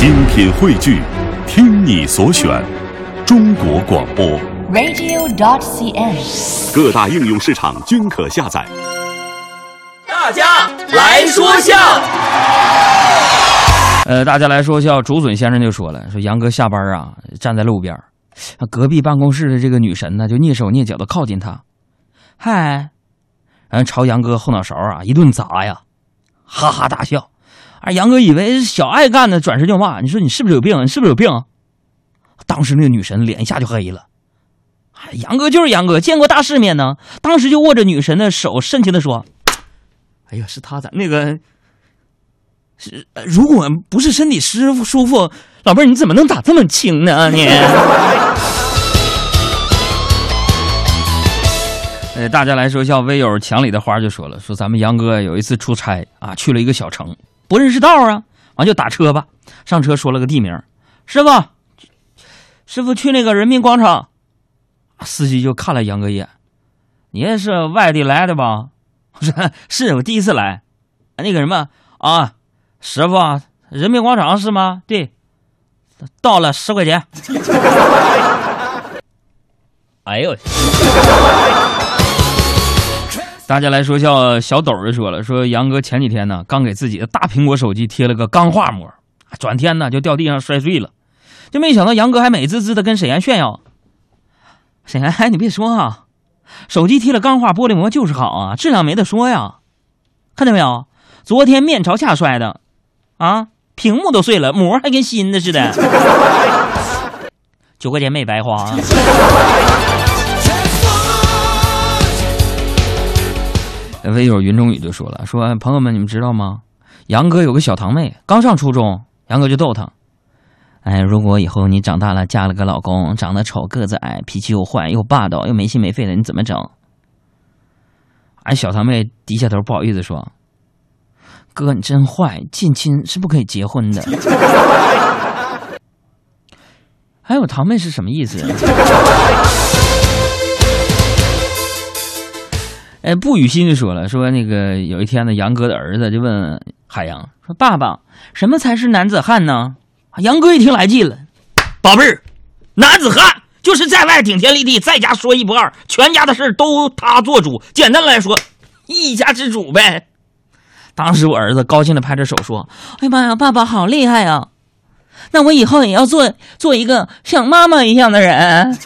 精品汇聚，听你所选，中国广播。radio.dot.cn，。各大应用市场均可下载。大家来说笑。呃，大家来说笑，竹笋先生就说了，说杨哥下班啊，站在路边儿，隔壁办公室的这个女神呢，就蹑手蹑脚的靠近他，嗨，然后朝杨哥后脑勺啊一顿砸呀，哈哈大笑。啊，杨哥以为是小爱干的，转身就骂：“你说你是不是有病？你是不是有病？”当时那个女神脸一下就黑了。哎，杨哥就是杨哥，见过大世面呢。当时就握着女神的手，深情的说：“哎呀，是他咋那个？是如果不是身体舒服舒服，老妹儿你怎么能打这么轻呢？你？” 呃，大家来说笑，微友墙里的花就说了，说咱们杨哥有一次出差啊，去了一个小城，不认识道啊，完就打车吧，上车说了个地名，师傅，师傅去那个人民广场，司机就看了杨哥一眼，你也是外地来的吧？我说是我第一次来，那个什么啊，师傅，人民广场是吗？对，到了十块钱。哎呦！大家来说笑，小斗就说了，说杨哥前几天呢，刚给自己的大苹果手机贴了个钢化膜，转天呢就掉地上摔碎了，就没想到杨哥还美滋滋的跟沈岩炫耀。沈岩，哎，你别说啊，手机贴了钢化玻璃膜就是好啊，质量没得说呀。看见没有？昨天面朝下摔的，啊，屏幕都碎了，膜还跟新的似的。九块钱没白花。微友云中雨就说了：“说朋友们，你们知道吗？杨哥有个小堂妹，刚上初中，杨哥就逗她，哎，如果以后你长大了嫁了个老公，长得丑、个子矮、脾气又坏、又霸道、又没心没肺的，你怎么整？”哎，小堂妹低下头，不好意思说：“哥，你真坏，近亲是不可以结婚的。”哎，我堂妹是什么意思？哎，不语心就说了，说那个有一天呢，杨哥的儿子就问海洋说：“爸爸，什么才是男子汉呢？”杨哥一听来劲了，宝贝儿，男子汉就是在外顶天立地，在家说一不二，全家的事都他做主。简单来说，一家之主呗。当时我儿子高兴的拍着手说：“哎呀妈呀，爸爸好厉害呀！那我以后也要做做一个像妈妈一样的人。”